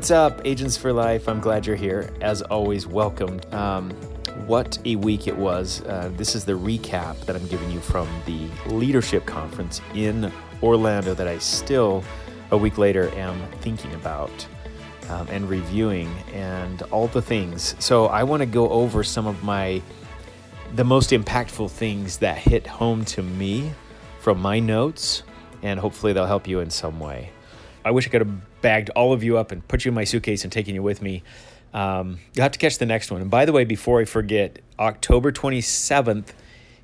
What's up, Agents for Life? I'm glad you're here. As always, welcomed. Um, what a week it was. Uh, this is the recap that I'm giving you from the leadership conference in Orlando that I still, a week later, am thinking about um, and reviewing and all the things. So I want to go over some of my the most impactful things that hit home to me from my notes, and hopefully they'll help you in some way. I wish I could have bagged all of you up and put you in my suitcase and taken you with me. Um, you'll have to catch the next one. And by the way, before I forget, October 27th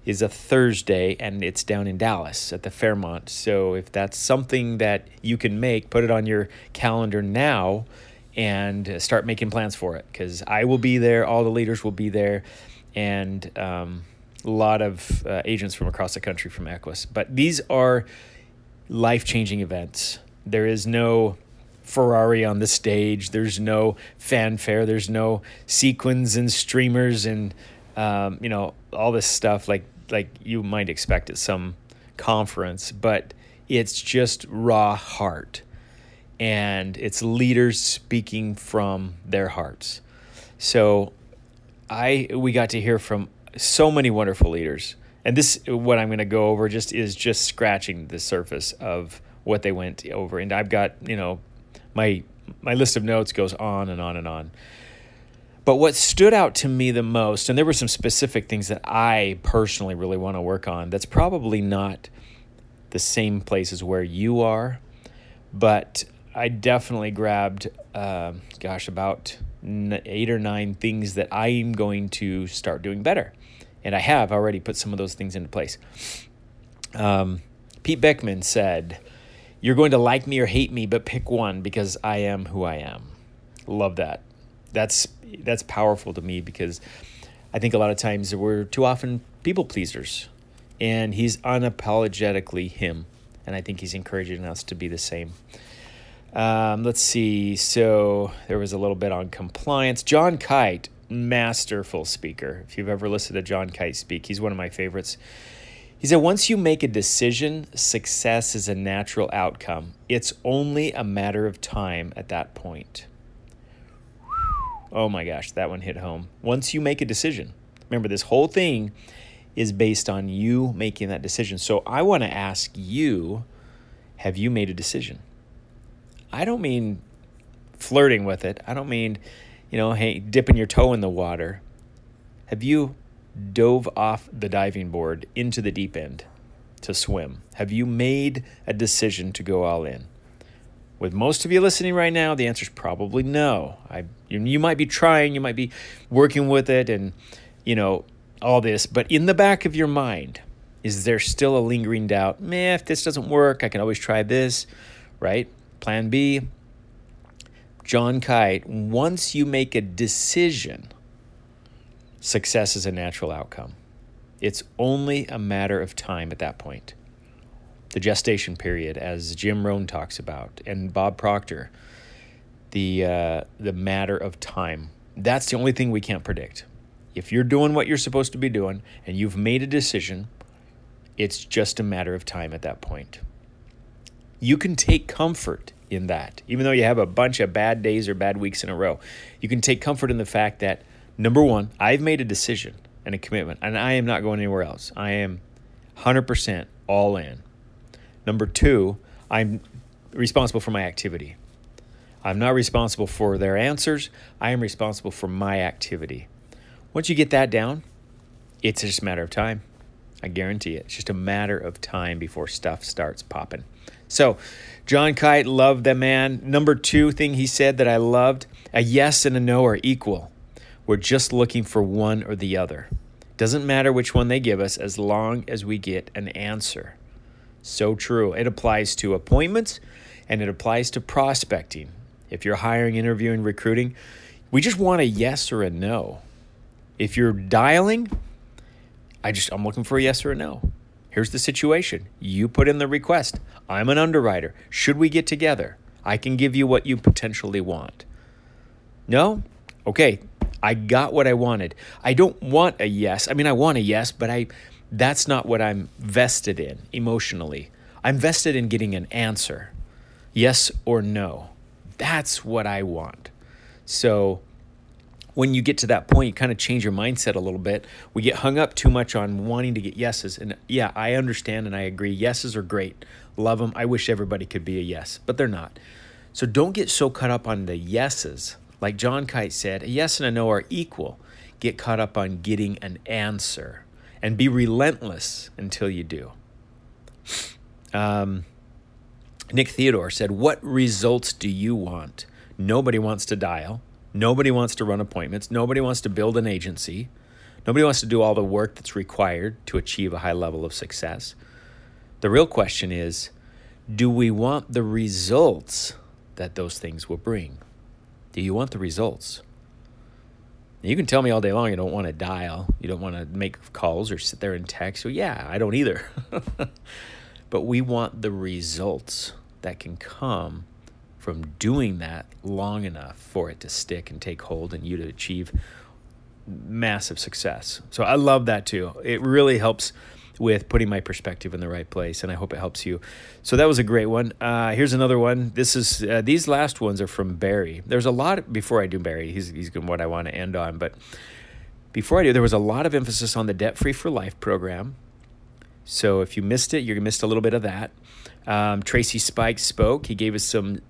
is a Thursday and it's down in Dallas at the Fairmont. So if that's something that you can make, put it on your calendar now and start making plans for it because I will be there, all the leaders will be there, and um, a lot of uh, agents from across the country from Equis. But these are life changing events. There is no Ferrari on the stage. There's no fanfare. There's no sequins and streamers and um, you know all this stuff like like you might expect at some conference. But it's just raw heart, and it's leaders speaking from their hearts. So I we got to hear from so many wonderful leaders. And this what I'm going to go over just is just scratching the surface of what they went over. And I've got, you know, my my list of notes goes on and on and on. But what stood out to me the most, and there were some specific things that I personally really want to work on, that's probably not the same places where you are, but I definitely grabbed, uh, gosh, about eight or nine things that I'm going to start doing better. And I have already put some of those things into place. Um, Pete Beckman said, you're going to like me or hate me, but pick one because I am who I am. Love that. That's that's powerful to me because I think a lot of times we're too often people pleasers, and he's unapologetically him, and I think he's encouraging us to be the same. Um, let's see. So there was a little bit on compliance. John Kite, masterful speaker. If you've ever listened to John Kite speak, he's one of my favorites. He said, once you make a decision, success is a natural outcome. It's only a matter of time at that point. Oh my gosh, that one hit home. Once you make a decision, remember, this whole thing is based on you making that decision. So I want to ask you have you made a decision? I don't mean flirting with it, I don't mean, you know, hey, dipping your toe in the water. Have you dove off the diving board into the deep end to swim? Have you made a decision to go all in? With most of you listening right now, the answer is probably no. I, you, you might be trying, you might be working with it, and you know all this, but in the back of your mind, is there still a lingering doubt? Man, if this doesn't work, I can always try this, right? Plan B. John Kite, once you make a decision, success is a natural outcome. It's only a matter of time at that point. The gestation period, as Jim Rohn talks about, and Bob Proctor, the, uh, the matter of time. That's the only thing we can't predict. If you're doing what you're supposed to be doing and you've made a decision, it's just a matter of time at that point. You can take comfort in that, even though you have a bunch of bad days or bad weeks in a row. You can take comfort in the fact that Number one, I've made a decision and a commitment, and I am not going anywhere else. I am 100% all in. Number two, I'm responsible for my activity. I'm not responsible for their answers. I am responsible for my activity. Once you get that down, it's just a matter of time. I guarantee it. It's just a matter of time before stuff starts popping. So, John Kite, loved the man. Number two thing he said that I loved a yes and a no are equal. We're just looking for one or the other. Doesn't matter which one they give us as long as we get an answer. So true. It applies to appointments and it applies to prospecting. If you're hiring, interviewing, recruiting, we just want a yes or a no. If you're dialing, I just I'm looking for a yes or a no. Here's the situation. You put in the request. I'm an underwriter. Should we get together? I can give you what you potentially want. No? Okay, I got what I wanted. I don't want a yes. I mean, I want a yes, but I that's not what I'm vested in emotionally. I'm vested in getting an answer. Yes or no. That's what I want. So when you get to that point, you kind of change your mindset a little bit. We get hung up too much on wanting to get yeses. And yeah, I understand and I agree. Yeses are great. Love them. I wish everybody could be a yes, but they're not. So don't get so caught up on the yeses. Like John Kite said, a yes and a no are equal. Get caught up on getting an answer and be relentless until you do. Um, Nick Theodore said, What results do you want? Nobody wants to dial. Nobody wants to run appointments. Nobody wants to build an agency. Nobody wants to do all the work that's required to achieve a high level of success. The real question is do we want the results that those things will bring? Do you want the results? You can tell me all day long you don't want to dial, you don't want to make calls or sit there and text. Well, yeah, I don't either. but we want the results that can come from doing that long enough for it to stick and take hold and you to achieve massive success. So I love that too. It really helps with putting my perspective in the right place, and I hope it helps you. So that was a great one. Uh, here's another one. This is uh, these last ones are from Barry. There's a lot before I do Barry. He's he's what I want to end on, but before I do, there was a lot of emphasis on the Debt Free for Life program. So if you missed it, you missed a little bit of that. Um, Tracy Spike spoke. He gave us some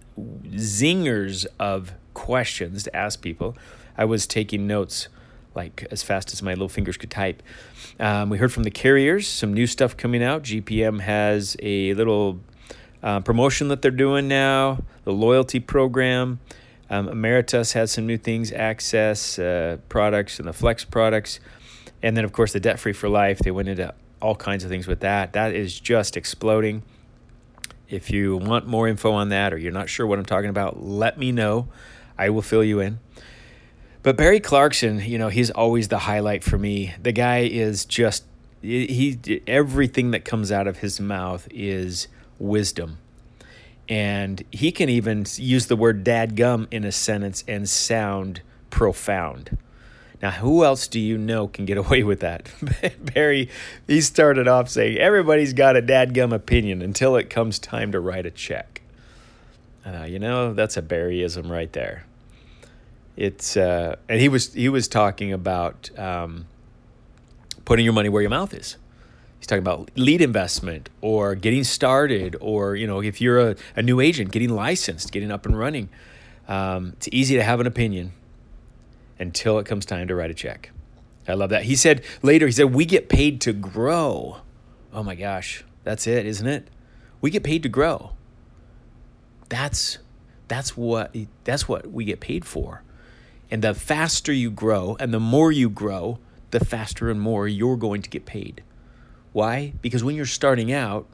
zingers of questions to ask people. I was taking notes like as fast as my little fingers could type. Um, we heard from the carriers, some new stuff coming out. GPM has a little uh, promotion that they're doing now, the loyalty program. Um, Emeritus has some new things, access uh, products and the flex products. And then, of course, the debt free for life. They went into all kinds of things with that. That is just exploding. If you want more info on that or you're not sure what I'm talking about, let me know. I will fill you in. But Barry Clarkson, you know, he's always the highlight for me. The guy is just he everything that comes out of his mouth is wisdom. And he can even use the word dadgum in a sentence and sound profound. Now, who else do you know can get away with that? Barry, he started off saying, everybody's got a dadgum opinion until it comes time to write a check. Uh, you know, that's a Barryism right there it's uh, and he was he was talking about um, putting your money where your mouth is. He's talking about lead investment or getting started, or you know, if you're a, a new agent, getting licensed, getting up and running. Um, it's easy to have an opinion until it comes time to write a check. I love that. He said later, he said, we get paid to grow. Oh my gosh, that's it, isn't it? We get paid to grow. That's that's what that's what we get paid for. And the faster you grow and the more you grow, the faster and more you're going to get paid. Why? Because when you're starting out,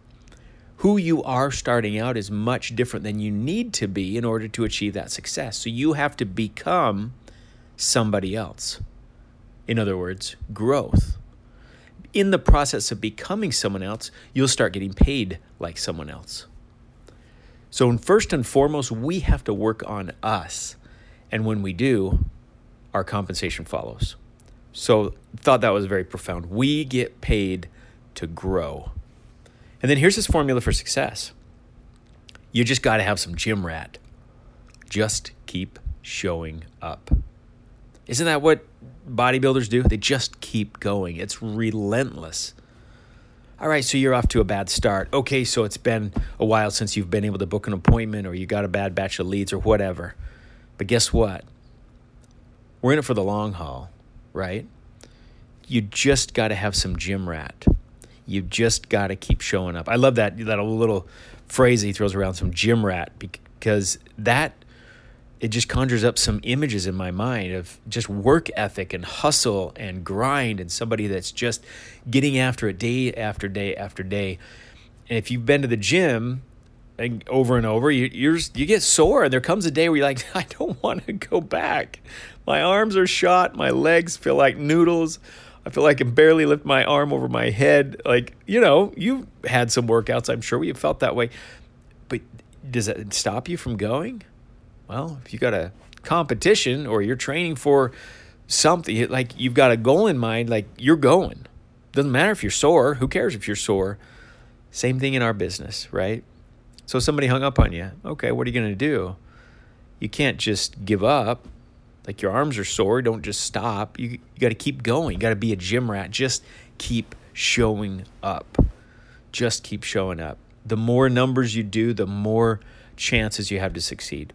who you are starting out is much different than you need to be in order to achieve that success. So you have to become somebody else. In other words, growth. In the process of becoming someone else, you'll start getting paid like someone else. So, first and foremost, we have to work on us. And when we do, our compensation follows. So, thought that was very profound. We get paid to grow. And then here's his formula for success you just got to have some gym rat. Just keep showing up. Isn't that what bodybuilders do? They just keep going, it's relentless. All right, so you're off to a bad start. Okay, so it's been a while since you've been able to book an appointment or you got a bad batch of leads or whatever. But guess what? We're in it for the long haul, right? You just got to have some gym rat. You just got to keep showing up. I love that that little phrase he throws around, some gym rat, because that it just conjures up some images in my mind of just work ethic and hustle and grind and somebody that's just getting after it day after day after day. And if you've been to the gym and over and over, you you're, you get sore. And there comes a day where you're like, I don't want to go back. My arms are shot. My legs feel like noodles. I feel like I can barely lift my arm over my head. Like, you know, you've had some workouts, I'm sure you have felt that way. But does it stop you from going? Well, if you got a competition or you're training for something, like you've got a goal in mind, like you're going. Doesn't matter if you're sore. Who cares if you're sore? Same thing in our business, right? So somebody hung up on you. Okay, what are you going to do? you can't just give up. Like your arms are sore, don't just stop. You, you got to keep going. You got to be a gym rat. Just keep showing up. Just keep showing up. The more numbers you do, the more chances you have to succeed.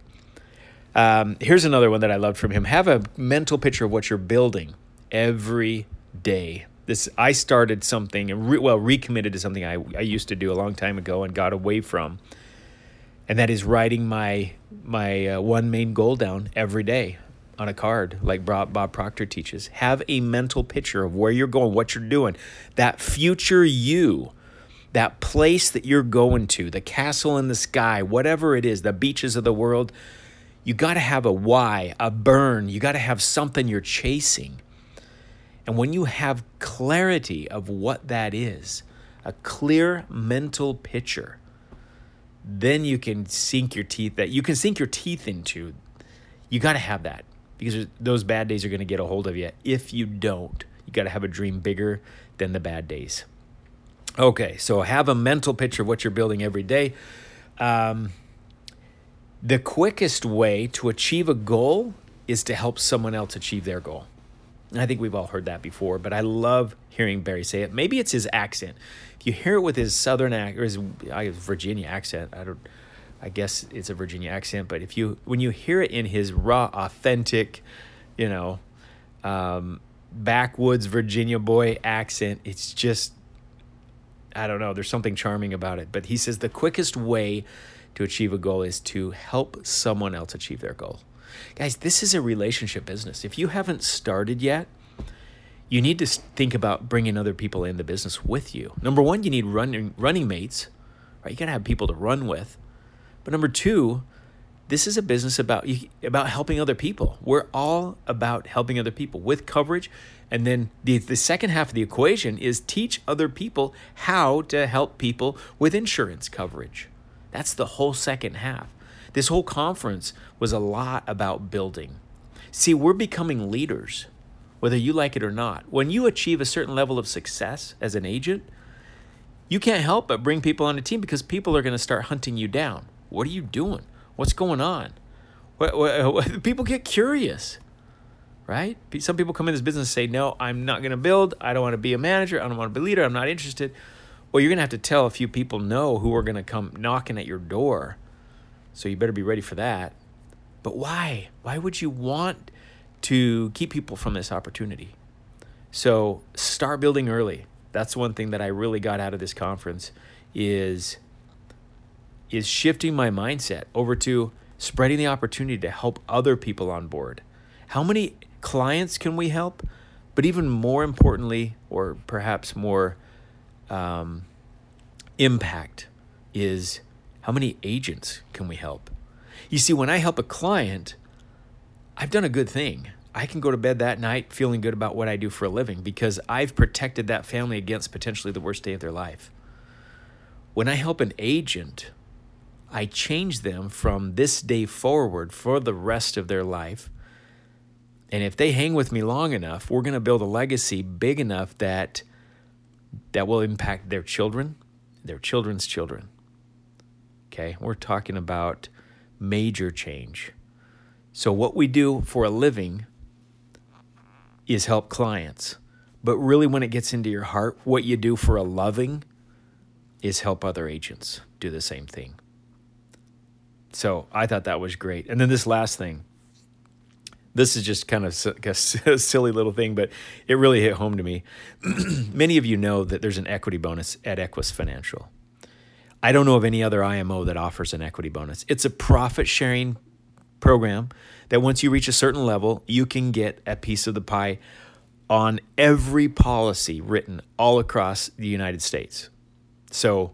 Um, here's another one that I loved from him. Have a mental picture of what you're building every day. This I started something and re, well recommitted to something I, I used to do a long time ago and got away from, and that is writing my my uh, one main goal down every day on a card, like Bob, Bob Proctor teaches. Have a mental picture of where you're going, what you're doing, that future you that place that you're going to, the castle in the sky, whatever it is, the beaches of the world, you got to have a why, a burn. You got to have something you're chasing. And when you have clarity of what that is, a clear mental picture, then you can sink your teeth that you can sink your teeth into. You got to have that because those bad days are going to get a hold of you. If you don't, you got to have a dream bigger than the bad days. Okay, so have a mental picture of what you're building every day. Um, the quickest way to achieve a goal is to help someone else achieve their goal. I think we've all heard that before, but I love hearing Barry say it. Maybe it's his accent. If you hear it with his southern accent or his I Virginia accent, I don't. I guess it's a Virginia accent, but if you when you hear it in his raw, authentic, you know, um, backwoods Virginia boy accent, it's just I don't know, there's something charming about it. But he says the quickest way to achieve a goal is to help someone else achieve their goal. Guys, this is a relationship business. If you haven't started yet, you need to think about bringing other people in the business with you. Number one, you need running running mates, right? You got to have people to run with. But number two, this is a business about about helping other people. We're all about helping other people with coverage and then the, the second half of the equation is teach other people how to help people with insurance coverage. That's the whole second half. This whole conference was a lot about building. See, we're becoming leaders, whether you like it or not. When you achieve a certain level of success as an agent, you can't help but bring people on a team because people are going to start hunting you down. What are you doing? What's going on? What, what, what, people get curious right? Some people come in this business and say, no, I'm not going to build. I don't want to be a manager. I don't want to be a leader. I'm not interested. Well, you're going to have to tell a few people no who are going to come knocking at your door. So you better be ready for that. But why? Why would you want to keep people from this opportunity? So start building early. That's one thing that I really got out of this conference is is shifting my mindset over to spreading the opportunity to help other people on board. How many clients can we help? But even more importantly, or perhaps more um, impact, is how many agents can we help? You see, when I help a client, I've done a good thing. I can go to bed that night feeling good about what I do for a living because I've protected that family against potentially the worst day of their life. When I help an agent, I change them from this day forward for the rest of their life and if they hang with me long enough, we're going to build a legacy big enough that that will impact their children, their children's children. Okay? We're talking about major change. So what we do for a living is help clients. But really when it gets into your heart, what you do for a loving is help other agents do the same thing. So I thought that was great. And then this last thing this is just kind of a silly little thing, but it really hit home to me. Many of you know that there's an equity bonus at Equis Financial. I don't know of any other IMO that offers an equity bonus. It's a profit sharing program that once you reach a certain level, you can get a piece of the pie on every policy written all across the United States. So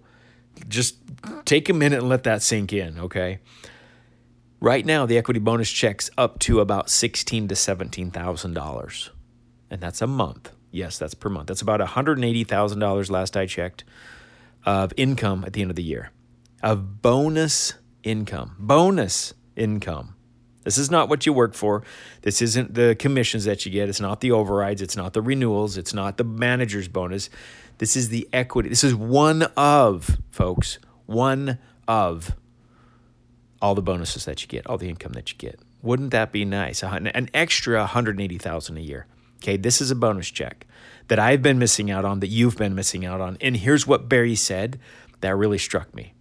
just take a minute and let that sink in, okay? Right now, the equity bonus checks up to about sixteen to seventeen thousand dollars, and that's a month. Yes, that's per month. That's about one hundred eighty thousand dollars last I checked of income at the end of the year, of bonus income, bonus income. This is not what you work for. This isn't the commissions that you get. It's not the overrides. It's not the renewals. It's not the manager's bonus. This is the equity. This is one of, folks, one of all the bonuses that you get, all the income that you get. Wouldn't that be nice? An extra 180,000 a year. Okay, this is a bonus check that I've been missing out on, that you've been missing out on. And here's what Barry said that really struck me.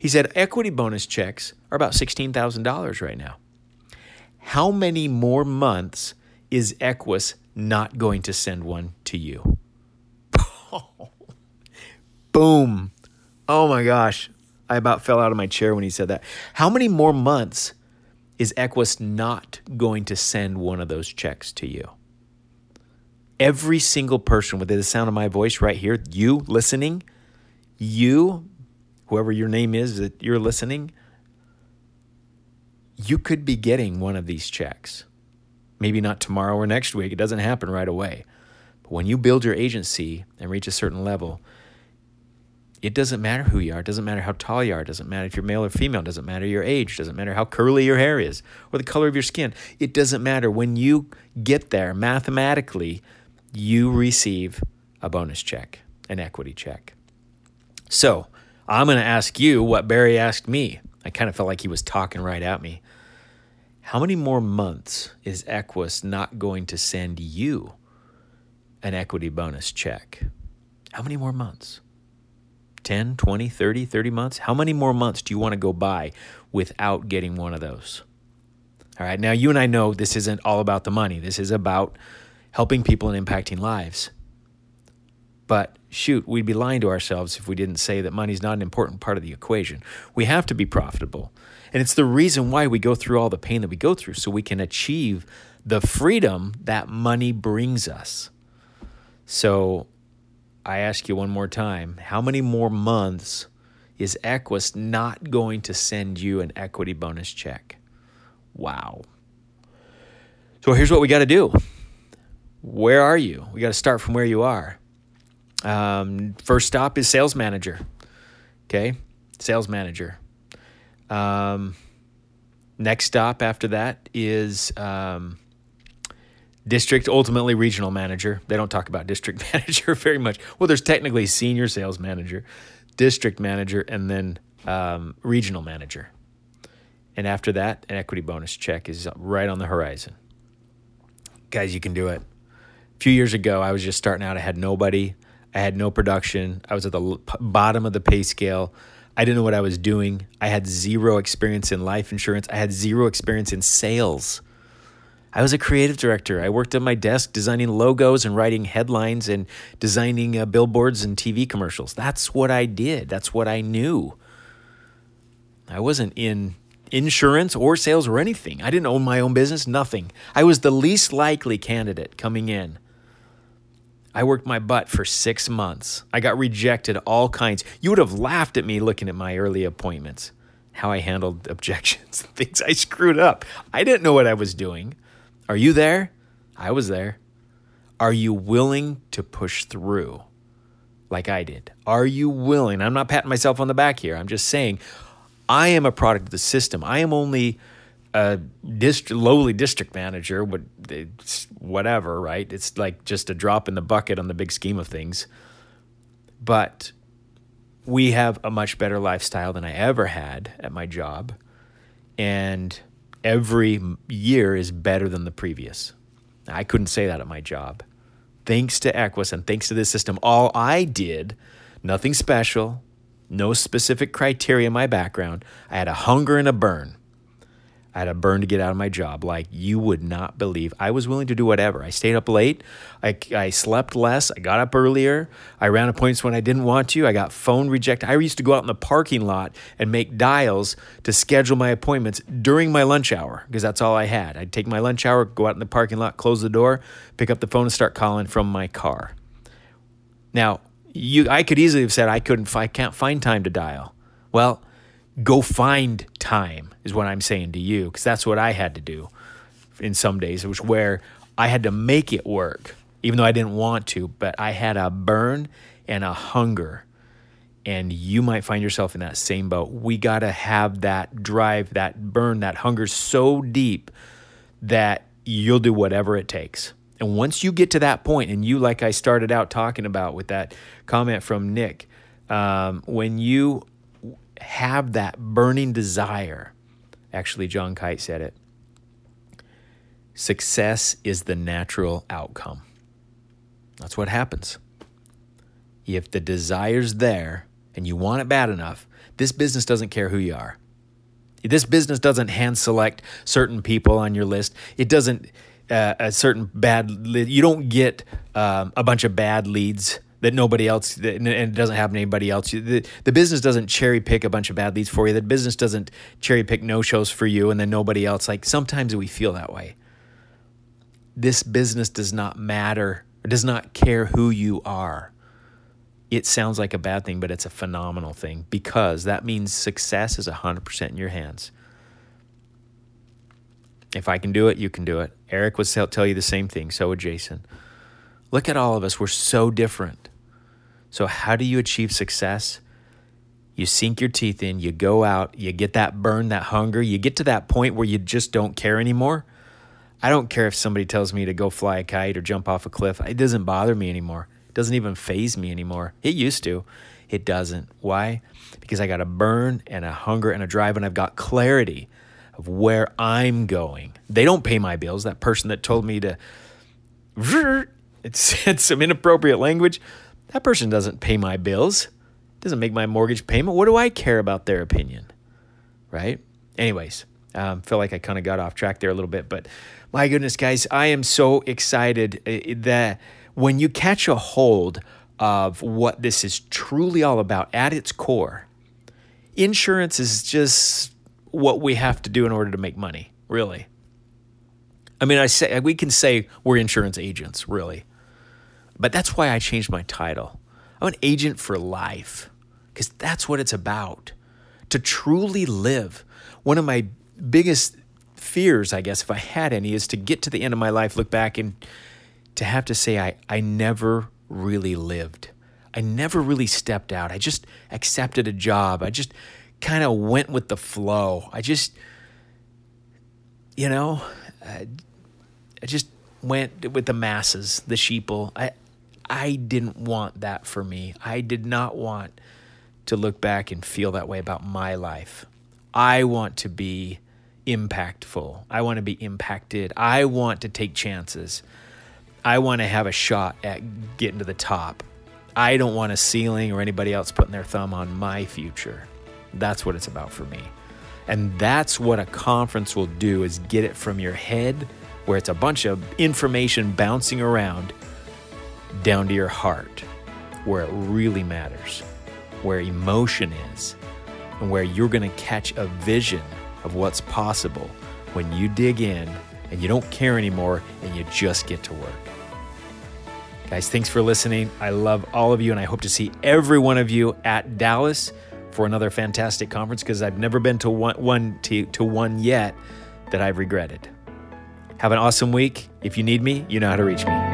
He said equity bonus checks are about $16,000 right now. How many more months is Equis not going to send one to you? Boom. Oh my gosh. I about fell out of my chair when he said that. How many more months is Equis not going to send one of those checks to you? Every single person within the sound of my voice right here, you listening, you, whoever your name is that you're listening, you could be getting one of these checks. Maybe not tomorrow or next week. It doesn't happen right away. But when you build your agency and reach a certain level, it doesn't matter who you are. It doesn't matter how tall you are. It doesn't matter if you're male or female. It doesn't matter your age. It doesn't matter how curly your hair is or the color of your skin. It doesn't matter. When you get there, mathematically, you receive a bonus check, an equity check. So I'm going to ask you what Barry asked me. I kind of felt like he was talking right at me. How many more months is Equis not going to send you an equity bonus check? How many more months? 10, 20, 30, 30 months? How many more months do you want to go by without getting one of those? All right, now you and I know this isn't all about the money. This is about helping people and impacting lives. But shoot, we'd be lying to ourselves if we didn't say that money's not an important part of the equation. We have to be profitable. And it's the reason why we go through all the pain that we go through so we can achieve the freedom that money brings us. So I ask you one more time how many more months is Equis not going to send you an equity bonus check? Wow. So here's what we got to do. Where are you? We got to start from where you are. Um, first stop is sales manager. Okay, sales manager. Um, next stop after that is um, district, ultimately regional manager. They don't talk about district manager very much. Well, there's technically senior sales manager, district manager, and then um, regional manager. And after that, an equity bonus check is right on the horizon. Guys, you can do it. A few years ago, I was just starting out. I had nobody. I had no production. I was at the bottom of the pay scale. I didn't know what I was doing. I had zero experience in life insurance. I had zero experience in sales. I was a creative director. I worked at my desk designing logos and writing headlines and designing uh, billboards and TV commercials. That's what I did. That's what I knew. I wasn't in insurance or sales or anything. I didn't own my own business, nothing. I was the least likely candidate coming in. I worked my butt for six months. I got rejected all kinds. You would have laughed at me looking at my early appointments, how I handled objections, things I screwed up. I didn't know what I was doing. Are you there? I was there. Are you willing to push through like I did? Are you willing? I'm not patting myself on the back here. I'm just saying I am a product of the system. I am only a lowly district manager, but whatever, right? It's like just a drop in the bucket on the big scheme of things. But we have a much better lifestyle than I ever had at my job. And every year is better than the previous. I couldn't say that at my job. Thanks to Equis and thanks to this system, all I did, nothing special, no specific criteria in my background. I had a hunger and a burn. I had a burn to get out of my job like you would not believe. I was willing to do whatever. I stayed up late. I, I slept less. I got up earlier. I ran appointments when I didn't want to. I got phone rejected. I used to go out in the parking lot and make dials to schedule my appointments during my lunch hour because that's all I had. I'd take my lunch hour, go out in the parking lot, close the door, pick up the phone, and start calling from my car. Now, you, I could easily have said I couldn't, I can't find time to dial. Well, go find time is what I'm saying to you because that's what I had to do in some days. It was where I had to make it work, even though I didn't want to, but I had a burn and a hunger. And you might find yourself in that same boat. We got to have that drive, that burn, that hunger so deep that you'll do whatever it takes. And once you get to that point, and you, like I started out talking about with that comment from Nick, um, when you have that burning desire Actually, John Kite said it. Success is the natural outcome. That's what happens. If the desire's there and you want it bad enough, this business doesn't care who you are. This business doesn't hand select certain people on your list. It doesn't uh, a certain bad. You don't get um, a bunch of bad leads that nobody else and it doesn't happen to anybody else. The, the business doesn't cherry pick a bunch of bad leads for you. The business doesn't cherry pick no shows for you and then nobody else. Like sometimes we feel that way. This business does not matter. It does not care who you are. It sounds like a bad thing, but it's a phenomenal thing because that means success is 100% in your hands. If I can do it, you can do it. Eric would tell you the same thing. So would Jason. Look at all of us. We're so different. So, how do you achieve success? You sink your teeth in, you go out, you get that burn, that hunger, you get to that point where you just don't care anymore. I don't care if somebody tells me to go fly a kite or jump off a cliff. It doesn't bother me anymore. It doesn't even phase me anymore. It used to. It doesn't. Why? Because I got a burn and a hunger and a drive, and I've got clarity of where I'm going. They don't pay my bills. That person that told me to, it said some inappropriate language. That person doesn't pay my bills, doesn't make my mortgage payment. What do I care about their opinion? Right? Anyways, um, feel like I kind of got off track there a little bit, but my goodness, guys, I am so excited uh, that when you catch a hold of what this is truly all about at its core, insurance is just what we have to do in order to make money, really. I mean, I say we can say we're insurance agents, really. But that's why I changed my title. I'm an agent for life because that's what it's about. To truly live. One of my biggest fears, I guess, if I had any, is to get to the end of my life, look back, and to have to say, I, I never really lived. I never really stepped out. I just accepted a job. I just kind of went with the flow. I just, you know, I, I just went with the masses, the sheeple. I, I didn't want that for me. I did not want to look back and feel that way about my life. I want to be impactful. I want to be impacted. I want to take chances. I want to have a shot at getting to the top. I don't want a ceiling or anybody else putting their thumb on my future. That's what it's about for me. And that's what a conference will do is get it from your head where it's a bunch of information bouncing around down to your heart, where it really matters, where emotion is, and where you're going to catch a vision of what's possible when you dig in and you don't care anymore and you just get to work. Guys, thanks for listening. I love all of you, and I hope to see every one of you at Dallas for another fantastic conference because I've never been to one, one to, to one yet that I've regretted. Have an awesome week. If you need me, you know how to reach me.